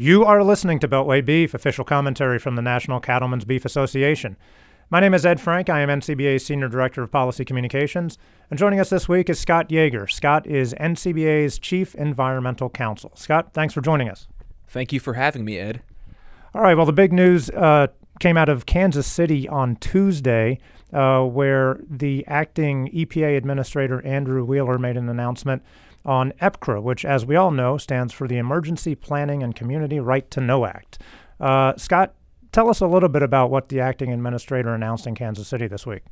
You are listening to Beltway Beef, official commentary from the National Cattlemen's Beef Association. My name is Ed Frank. I am NCBA's Senior Director of Policy Communications. And joining us this week is Scott Yager. Scott is NCBA's Chief Environmental Counsel. Scott, thanks for joining us. Thank you for having me, Ed. All right. Well, the big news uh, came out of Kansas City on Tuesday, uh, where the acting EPA Administrator Andrew Wheeler made an announcement on EPCRA, which, as we all know, stands for the Emergency Planning and Community Right to Know Act. Uh, Scott, tell us a little bit about what the acting administrator announced in Kansas City this week.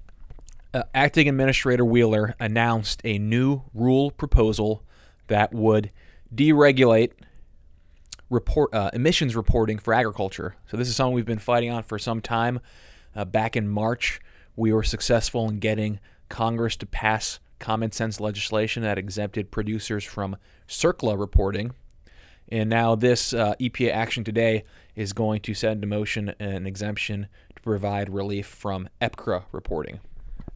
Uh, acting Administrator Wheeler announced a new rule proposal that would deregulate report uh, emissions reporting for agriculture. So this is something we've been fighting on for some time. Uh, back in March, we were successful in getting Congress to pass common sense legislation that exempted producers from CERCLA reporting. And now this uh, EPA action today is going to set into motion an exemption to provide relief from EPCRA reporting.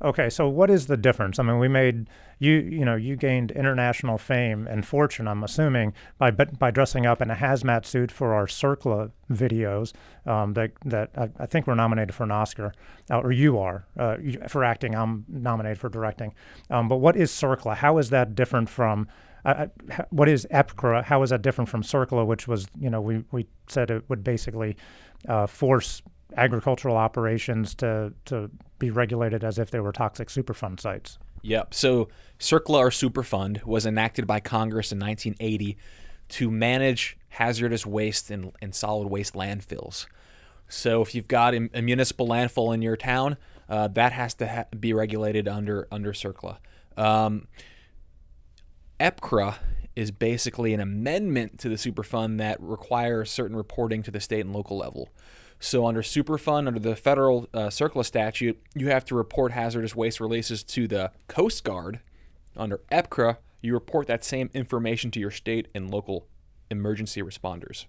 Okay, so what is the difference? I mean, we made you you know you gained international fame and fortune. I'm assuming by by dressing up in a hazmat suit for our CERCLA videos um, that that I, I, think we're nominated for an Oscar, uh, or you are uh, for acting. I'm nominated for directing. Um, but what is CERCLA? How is that different from uh, uh what is EPCRA? How is that different from CERCLA, which was you know we we said it would basically uh, force agricultural operations to to be regulated as if they were toxic Superfund sites. Yep. So CERCLA or Superfund was enacted by Congress in 1980 to manage hazardous waste and, and solid waste landfills. So if you've got a, municipal landfill in your town, uh, that has to ha- be regulated under under CERCLA. Um, EPCRA is basically an amendment to the Superfund that requires certain reporting to the state and local level. So under Superfund, under the federal uh, CERCLA statute, you have to report hazardous waste releases to the Coast Guard. Under EPCRA, you report that same information to your state and local emergency responders.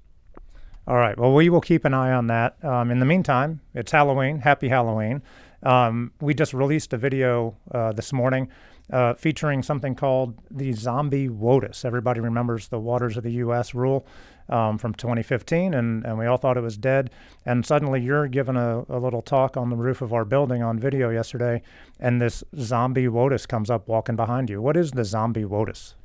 All right. Well, we will keep an eye on that. Um, in the meantime, it's Halloween. Happy Halloween. Um, we just released a video uh, this morning uh, featuring something called the zombie WOTUS. Everybody remembers the Waters of the U.S. rule um, from 2015, and, and we all thought it was dead. And suddenly you're giving a, a little talk on the roof of our building on video yesterday, and this zombie WOTUS comes up walking behind you. What is the zombie WOTUS?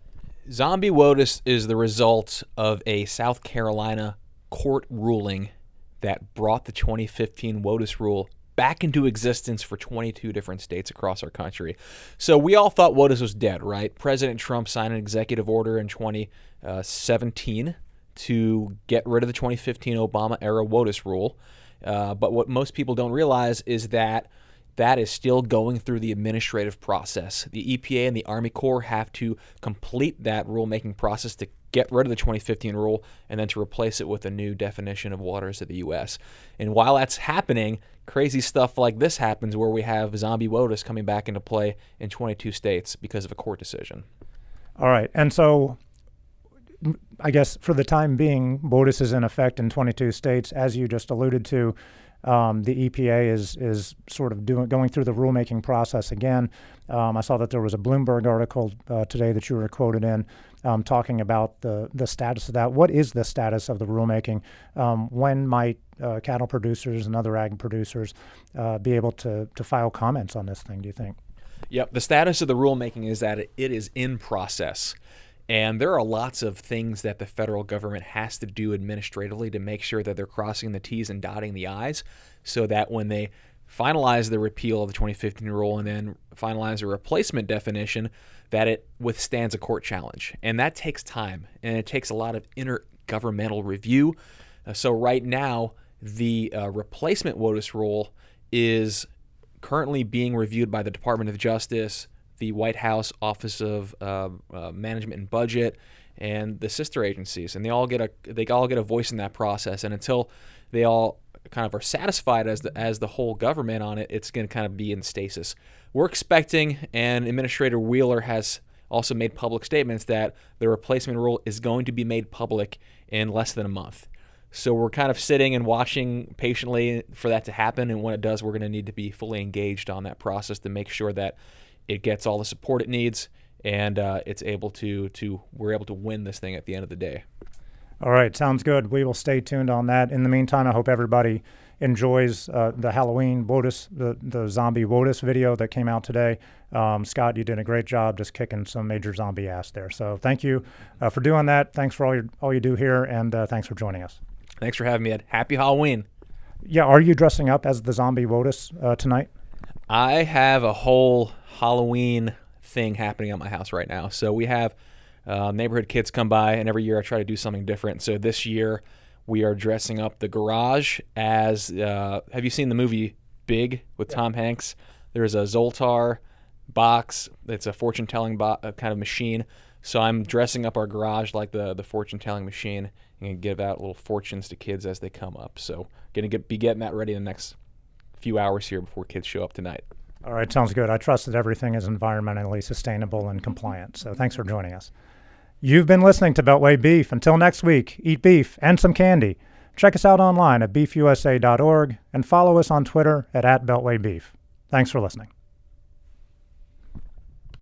Zombie WOTUS is the result of a South Carolina court ruling that brought the 2015 WOTUS rule back into existence for 22 different states across our country. So we all thought WOTUS was dead, right? President Trump signed an executive order in 2017 to get rid of the 2015 Obama era WOTUS rule. Uh, but what most people don't realize is that that is still going through the administrative process. The EPA and the Army Corps have to complete that rulemaking process to get rid of the 2015 rule and then to replace it with a new definition of waters of the U.S. And while that's happening, crazy stuff like this happens where we have zombie WOTUS coming back into play in 22 states because of a court decision. All right. And so I guess for the time being, WOTUS is in effect in 22 states, as you just alluded to. Um, the EPA is is sort of doing going through the rulemaking process again. Um, I saw that there was a Bloomberg article uh, today that you were quoted in um, talking about the the status of that. What is the status of the rulemaking? Um, when might uh, cattle producers and other ag producers uh, be able to to file comments on this thing? Do you think? Yep. The status of the rulemaking is that it is in process. And there are lots of things that the federal government has to do administratively to make sure that they're crossing the T's and dotting the I's so that when they finalize the repeal of the 2015 rule and then finalize a replacement definition, that it withstands a court challenge. And that takes time and it takes a lot of intergovernmental review. Uh, so, right now, the uh, replacement WOTUS rule is currently being reviewed by the Department of Justice, the White House Office of uh, uh, Management and Budget, and the sister agencies, and they all get a they all get a voice in that process. And until they all kind of are satisfied as the as the whole government on it, it's going to kind of be in stasis. We're expecting, and Administrator Wheeler has also made public statements that the replacement rule is going to be made public in less than a month. So we're kind of sitting and watching patiently for that to happen. And when it does, we're going to need to be fully engaged on that process to make sure that it gets all the support it needs, and uh, it's able to to we're able to win this thing at the end of the day. All right, sounds good. We will stay tuned on that. In the meantime, I hope everybody enjoys uh, the Halloween WOTUS, the, the zombie WOTUS video that came out today. Um, Scott, you did a great job just kicking some major zombie ass there. So thank you uh, for doing that. Thanks for all, your, all you do here, and uh, thanks for joining us. Thanks for having me, Ed. Happy Halloween. Yeah, are you dressing up as the zombie WOTUS uh, tonight? I have a whole Halloween thing happening at my house right now. So we have uh, neighborhood kids come by, and every year I try to do something different. So this year we are dressing up the garage as. Uh, have you seen the movie Big with yeah. Tom Hanks? There's a Zoltar box. It's a fortune telling bo- uh, kind of machine. So I'm dressing up our garage like the the fortune telling machine and give out little fortunes to kids as they come up. So gonna get, be getting that ready in the next few hours here before kids show up tonight. All right, sounds good. I trust that everything is environmentally sustainable and compliant. So thanks for joining us. You've been listening to Beltway Beef. Until next week, eat beef and some candy. Check us out online at beefusa.org and follow us on Twitter at, at BeltwayBeef. Thanks for listening.